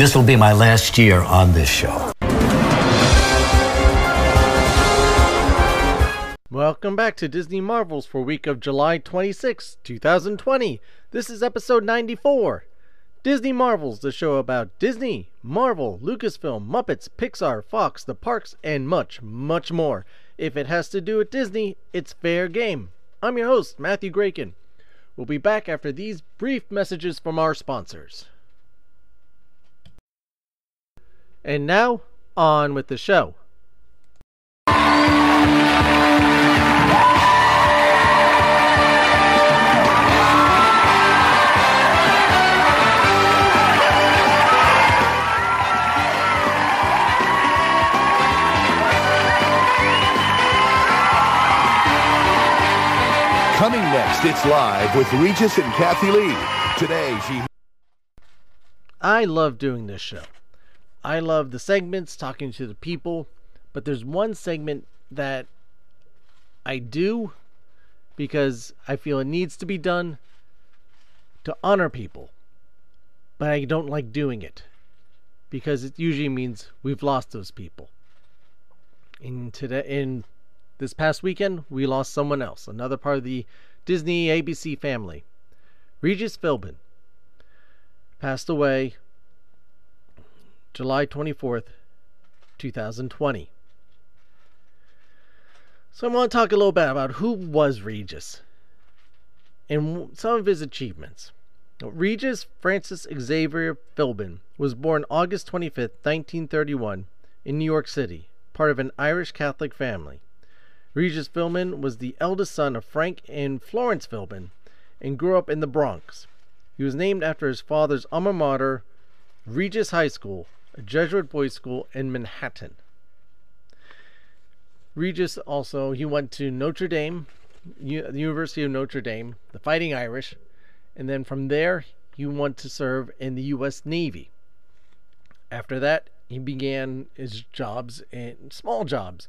this will be my last year on this show. Welcome back to Disney Marvels for week of July 26, 2020. This is episode 94. Disney Marvels, the show about Disney, Marvel, Lucasfilm, Muppets, Pixar, Fox, the parks, and much, much more. If it has to do with Disney, it's fair game. I'm your host, Matthew Graken. We'll be back after these brief messages from our sponsors. And now, on with the show. Coming next, it's live with Regis and Kathie Lee. Today, she. I love doing this show. I love the segments, talking to the people, but there's one segment that I do because I feel it needs to be done to honor people. But I don't like doing it because it usually means we've lost those people. In today in this past weekend, we lost someone else, another part of the Disney ABC family. Regis Philbin passed away July 24th, 2020. So I want to talk a little bit about who was Regis and some of his achievements. Regis Francis Xavier Philbin was born August 25th, 1931, in New York City, part of an Irish Catholic family. Regis Philbin was the eldest son of Frank and Florence Philbin and grew up in the Bronx. He was named after his father's alma mater, Regis High School, a Jesuit boys' school in Manhattan. Regis also he went to Notre Dame, the University of Notre Dame, the Fighting Irish, and then from there he went to serve in the U.S. Navy. After that, he began his jobs in small jobs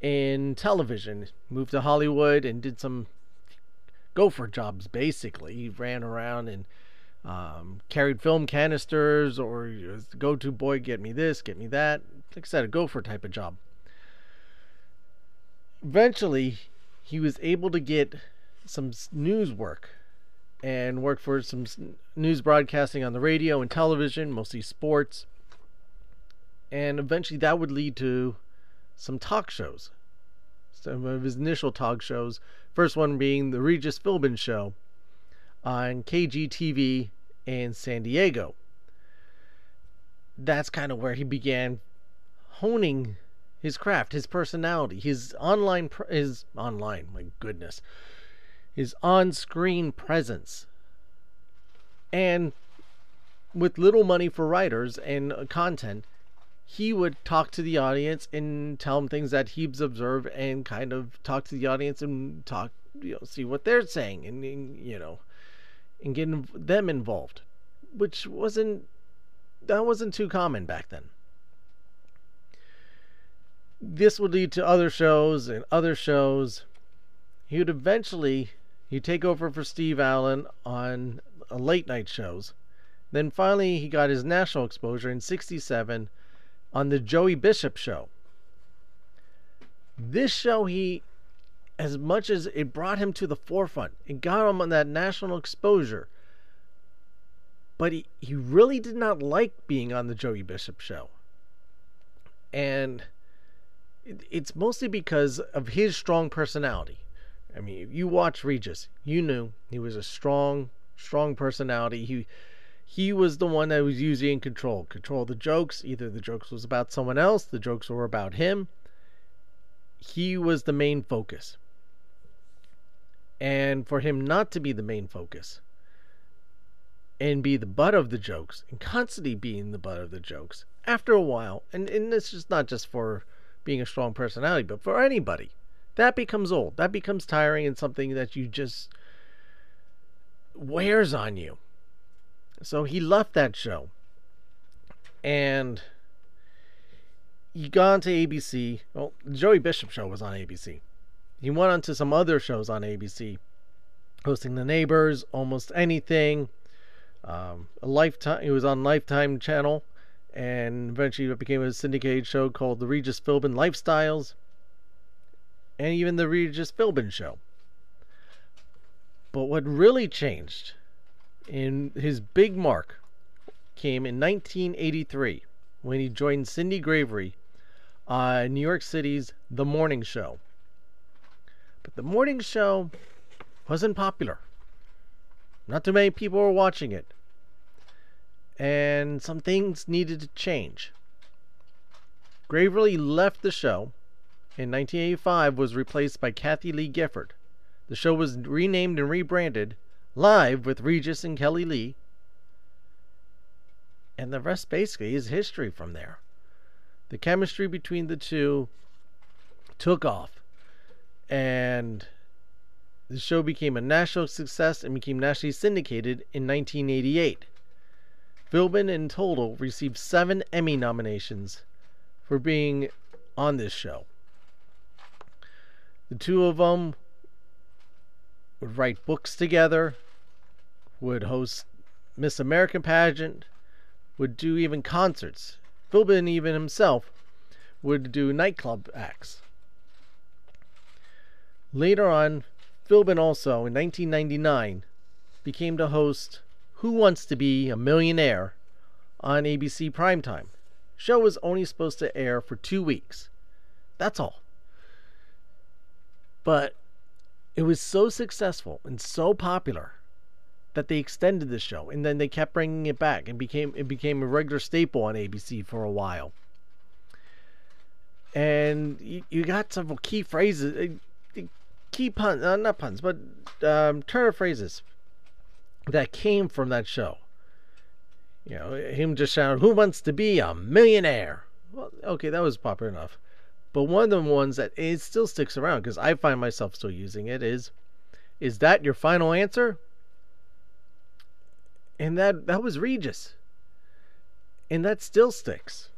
in television. Moved to Hollywood and did some gopher jobs basically. He ran around and um, carried film canisters or go to boy, get me this, get me that. Like I said, a gopher type of job. Eventually, he was able to get some news work and work for some news broadcasting on the radio and television, mostly sports. And eventually, that would lead to some talk shows. Some of his initial talk shows. First one being the Regis Philbin Show on KGTV in San Diego. That's kind of where he began honing his craft, his personality, his online, his online, my goodness, his on-screen presence, and with little money for writers and uh, content, he would talk to the audience and tell them things that he's observed and kind of talk to the audience and talk, you know, see what they're saying and, and you know, and getting them involved, which wasn't that wasn't too common back then. This would lead to other shows and other shows. He would eventually he'd take over for Steve Allen on uh, late night shows. Then finally he got his national exposure in 67 on the Joey Bishop show. This show, he, as much as it brought him to the forefront, it got him on that national exposure, but he, he really did not like being on the Joey Bishop show. And it, it's mostly because of his strong personality. I mean, if you watch Regis, you knew he was a strong, strong personality. He he was the one that was usually in control. Control the jokes. Either the jokes was about someone else, the jokes were about him. He was the main focus. And for him not to be the main focus and be the butt of the jokes and constantly being the butt of the jokes after a while, and, and this is not just for being a strong personality, but for anybody, that becomes old. That becomes tiring and something that you just wears on you. So he left that show. And he got onto ABC. Well, Joey Bishop show was on ABC. He went on to some other shows on ABC, hosting The Neighbors, Almost Anything. Um, a Lifetime. He was on Lifetime channel, and eventually it became a syndicated show called The Regis Philbin Lifestyles, and even The Regis Philbin Show. But what really changed in his big mark came in 1983 when he joined Cyndy Garvey on New York City's The Morning Show. The morning show wasn't popular. Not too many people were watching it. And some things needed to change. Garvey left the show in 1985 was replaced by Kathie Lee Gifford. The show was renamed and rebranded Live with Regis and Kelly Lee. And the rest basically is history from there. The chemistry between the two took off. And the show became a national success and became nationally syndicated in 1988. Philbin in total received seven Emmy nominations for being on this show. The two of them would write books together, would host Miss American pageant, would do even concerts. Philbin even himself would do nightclub acts. Later on, Philbin also, in 1999, became the host Who Wants to Be a Millionaire on ABC Primetime. Show was only supposed to air for two weeks. That's all. But it was so successful and so popular that they extended the show and then they kept bringing it back and became it became a regular staple on ABC for a while. And you, you got several key phrases key puns, uh, not puns, but um, turn of phrases that came from that show. You know, him just shouting, "Who wants to be a millionaire?" Well, okay, that was popular enough. But one of the ones that it still sticks around because I find myself still using it is, "Is that your final answer?" And that that was Regis. And that still sticks.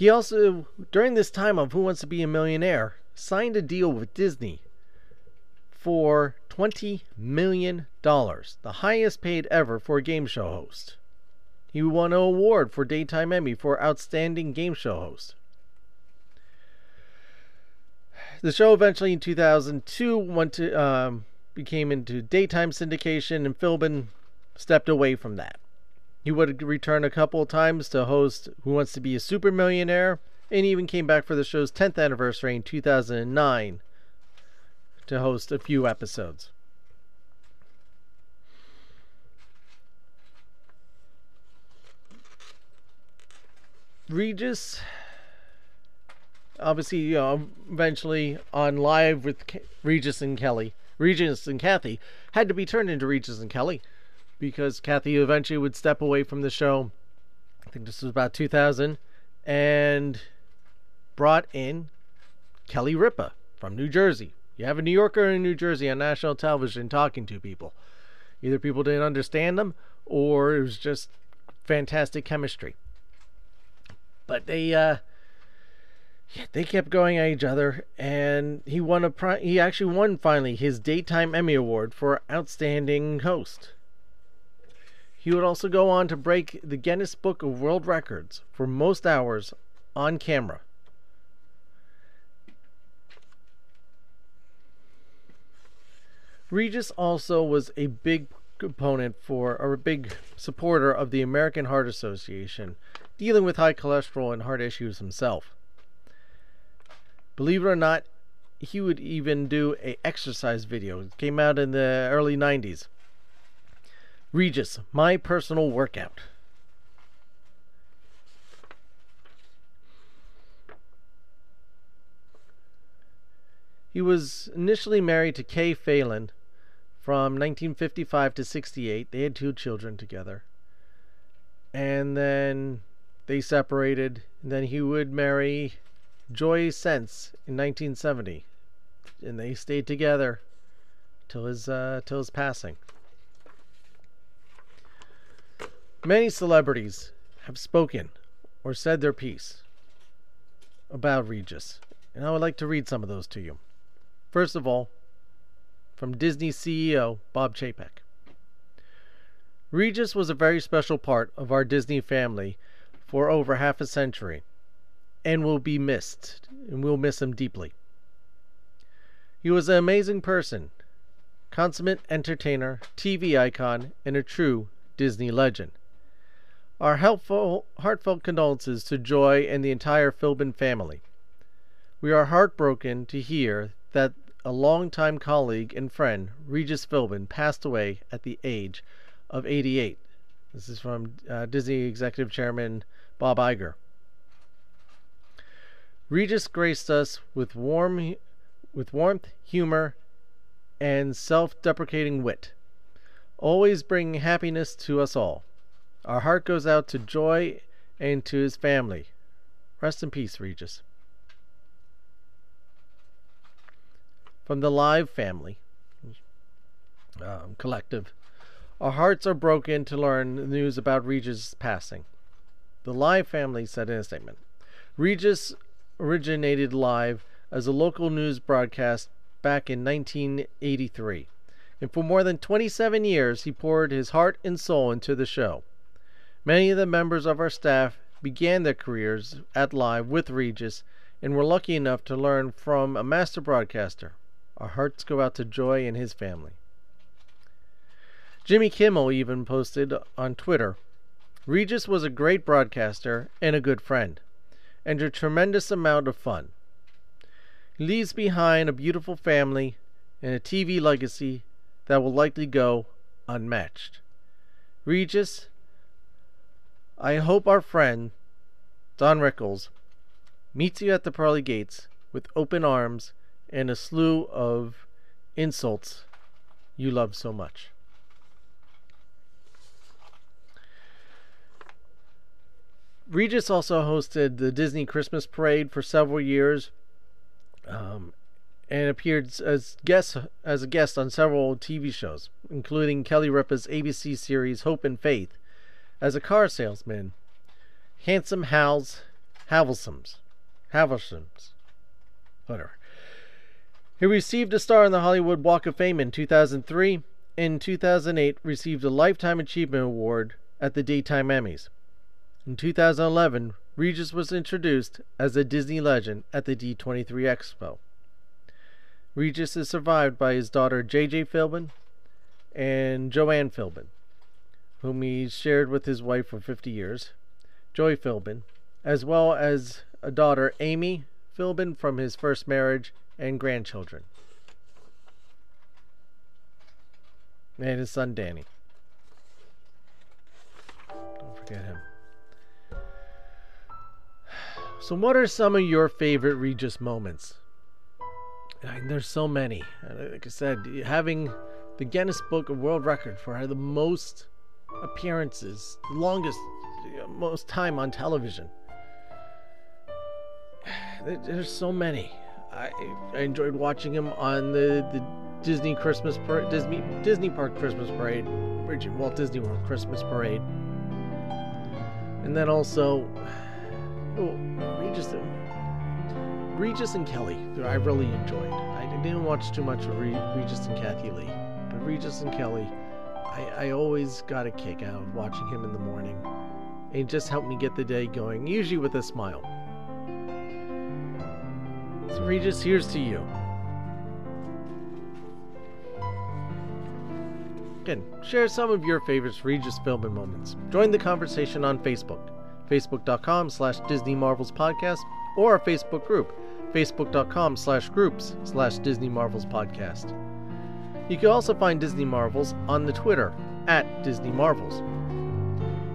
He also, during this time of Who Wants to Be a Millionaire, signed a deal with Disney for $20 million, the highest paid ever for a game show host. He won an award for Daytime Emmy for Outstanding Game Show Host. The show eventually in 2002 went to, um, became into daytime syndication, and Philbin stepped away from that. He would return a couple of times to host Who Wants to Be a Super Millionaire, and even came back for the show's 10th anniversary in 2009 to host a few episodes. Regis, obviously, you know, eventually on live with Regis and Kelly, Regis and Kathy, had to be turned into Regis and Kelly because Kathy eventually would step away from the show. I think this was about 2000, and brought in Kelly Ripa from New Jersey. You have a New Yorker in New Jersey on national television talking to people. Either people didn't understand them, or it was just fantastic chemistry. But they, uh, yeah, they kept going at each other, and he won a pri- he actually won finally his daytime Emmy award for outstanding host. He would also go on to break the Guinness Book of World Records for most hours on camera. Regis also was a big component for, or a big supporter of the American Heart Association, dealing with high cholesterol and heart issues himself. Believe it or not, he would even do a exercise video. It came out in the early 90s. Regis, my personal workout. He was initially married to Kay Faylen from 1955 to 68. They had two children together. And then they separated. And then he would marry Joy Senese in 1970. And they stayed together till his uh, till his passing. Many celebrities have spoken or said their piece about Regis, and I would like to read some of those to you. First of all, from Disney CEO Bob Chapek. Regis was a very special part of our Disney family for over half a century and will be missed, and we'll miss him deeply. He was an amazing person, consummate entertainer, TV icon, and a true Disney legend. Our helpful, heartfelt condolences to Joy and the entire Philbin family. We are heartbroken to hear that a longtime colleague and friend, Regis Philbin, passed away at the age of 88. This is from uh, Disney Executive Chairman Bob Iger. Regis graced us with warm, with warmth, humor, and self-deprecating wit, always bringing happiness to us all. Our heart goes out to Joy and to his family. Rest in peace, Regis. From the Live family um, collective, our hearts are broken to learn the news about Regis' passing. The Live family said in a statement Regis originated live as a local news broadcast back in 1983, and for more than 27 years he poured his heart and soul into the show. Many of the members of our staff began their careers at Live with Regis and were lucky enough to learn from a master broadcaster. Our hearts go out to Joy and his family. Jimmy Kimmel even posted on Twitter Regis was a great broadcaster and a good friend, and a tremendous amount of fun. He leaves behind a beautiful family and a TV legacy that will likely go unmatched. Regis, I hope our friend, Don Rickles, meets you at the pearly gates with open arms and a slew of insults you love so much. Regis also hosted the Disney Christmas Parade for several years, um, and appeared as guest as a guest on several TV shows, including Kelly Ripa's ABC series Hope and Faith, as a car salesman, Handsome Hal's Havelsums, Havelsums, whatever. He received a star on the Hollywood Walk of Fame in 2003. In 2008, received a Lifetime Achievement Award at the Daytime Emmys. In 2011, Regis was introduced as a Disney legend at the D23 Expo. Regis is survived by his daughter JJ Philbin and Joanne Philbin, whom he shared with his wife for 50 years, Joy Philbin, as well as a daughter Amy Philbin from his first marriage and grandchildren, and his son Danny. Don't forget him. So, what are some of your favorite Regis moments? And there's so many. Like I said, having the Guinness Book of World Record for the most appearances, the longest, uh, most time on television. There's so many. I, I enjoyed watching him on the, the Disney Christmas Disney Disney Park Christmas Parade, Walt Disney World Christmas Parade, and then also oh, Regis, Regis and Kelly, I really enjoyed. I didn't watch too much of Regis and Kathie Lee, but Regis and Kelly, I, I always got a kick out of watching him in the morning. It just helped me get the day going, usually with a smile. So Regis, here's to you. Again, share some of your favorites Regis Philbin moments. Join the conversation on Facebook facebook.com slash Disney Marvels Podcast, or our Facebook group, facebook.com slash groups slash Disney Marvels Podcast. You can also find Disney Marvels on the Twitter at Disney Marvels.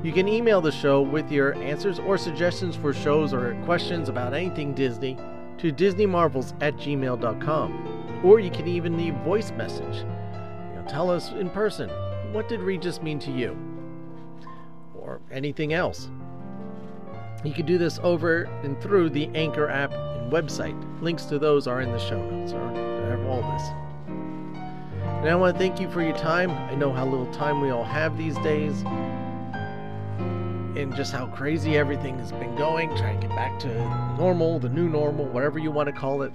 You can email the show with your answers or suggestions for shows or questions about anything Disney to disneymarvels at gmail.com. Or you can even leave a voice message. You know, tell us in person, what did Regis mean to you? Or anything else. You can do this over and through the Anchor app and website. Links to those are in the show notes, or all this. And I want to thank you for your time. I know how little time we all have these days, and just how crazy everything has been going, trying to get back to normal, the new normal, whatever you want to call it.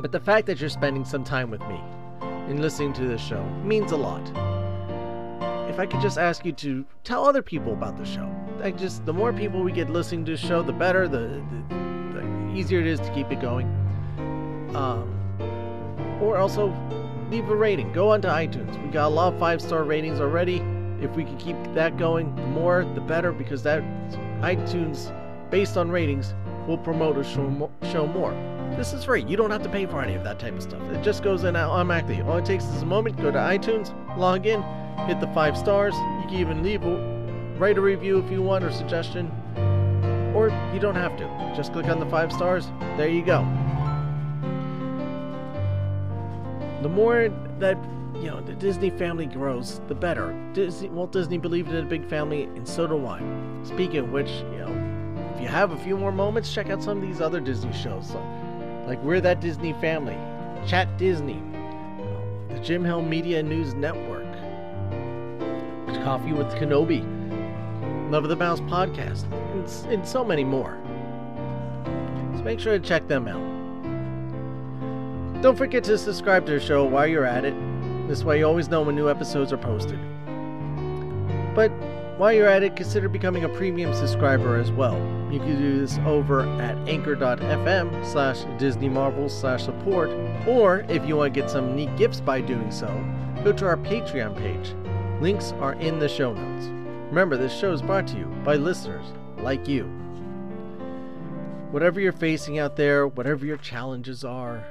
But the fact that you're spending some time with me and listening to this show means a lot. if I could just ask you to tell other people about the show. Like just the more people we get listening to the show, the better. The, the, the easier it is to keep it going. Um, or also leave a rating. Go onto iTunes. We got a lot of five star ratings already. If we could keep that going, the more the better, because that iTunes, based on ratings, will promote a show, mo- show more. This is free. You don't have to pay for any of that type of stuff. It just goes in automatically. All it takes is a moment. Go to iTunes, log in, hit the five stars. You can even leave a write a review if you want or suggestion, or you don't have to. Just click on the five stars. There you go. The more that you know the Disney family grows, the better. Disney, Walt Disney believed in a big family, and so do I. Speaking of which, you know, if you have a few more moments, check out some of these other Disney shows, like We're That Disney Family, Chat Disney, the Jim Hill Media News Network, Coffee with Kenobi, Love of the Mouse podcast, and, and so many more. So make sure to check them out. Don't forget to subscribe to the show while you're at it. This way, you always know when new episodes are posted. But while you're at it, consider becoming a premium subscriber as well. You can do this over at anchor.fm slash Disney Marvel slash support, or if you want to get some neat gifts by doing so, go to our Patreon page. Links are in the show notes. Remember, this show is brought to you by listeners like you. Whatever you're facing out there, whatever your challenges are,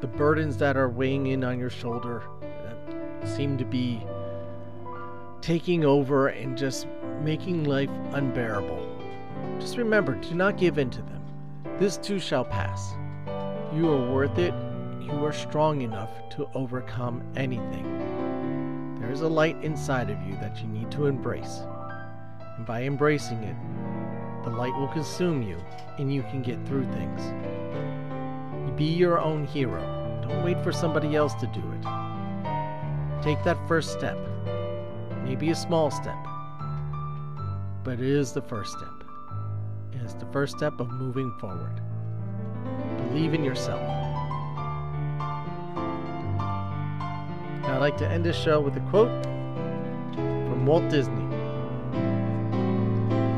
the burdens that are weighing in on your shoulder that seem to be taking over and just making life unbearable. Just remember, do not give in to them. This too shall pass. You are worth it. You are strong enough to overcome anything. There is a light inside of you that you need to embrace. And by embracing it, the light will consume you and you can get through things. Be your own hero. Don't wait for somebody else to do it. Take that first step. Maybe a small step. But it is the first step. It is the first step of moving forward. Believe in yourself. Now, I'd like to end this show with a quote from Walt Disney.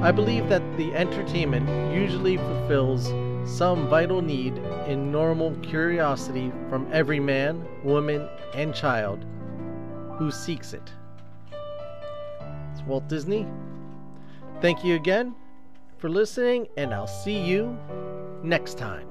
I believe that the entertainment usually fulfills some vital need in normal curiosity from every man, woman, and child who seeks it. It's Walt Disney. Thank you again for listening, and I'll see you next time.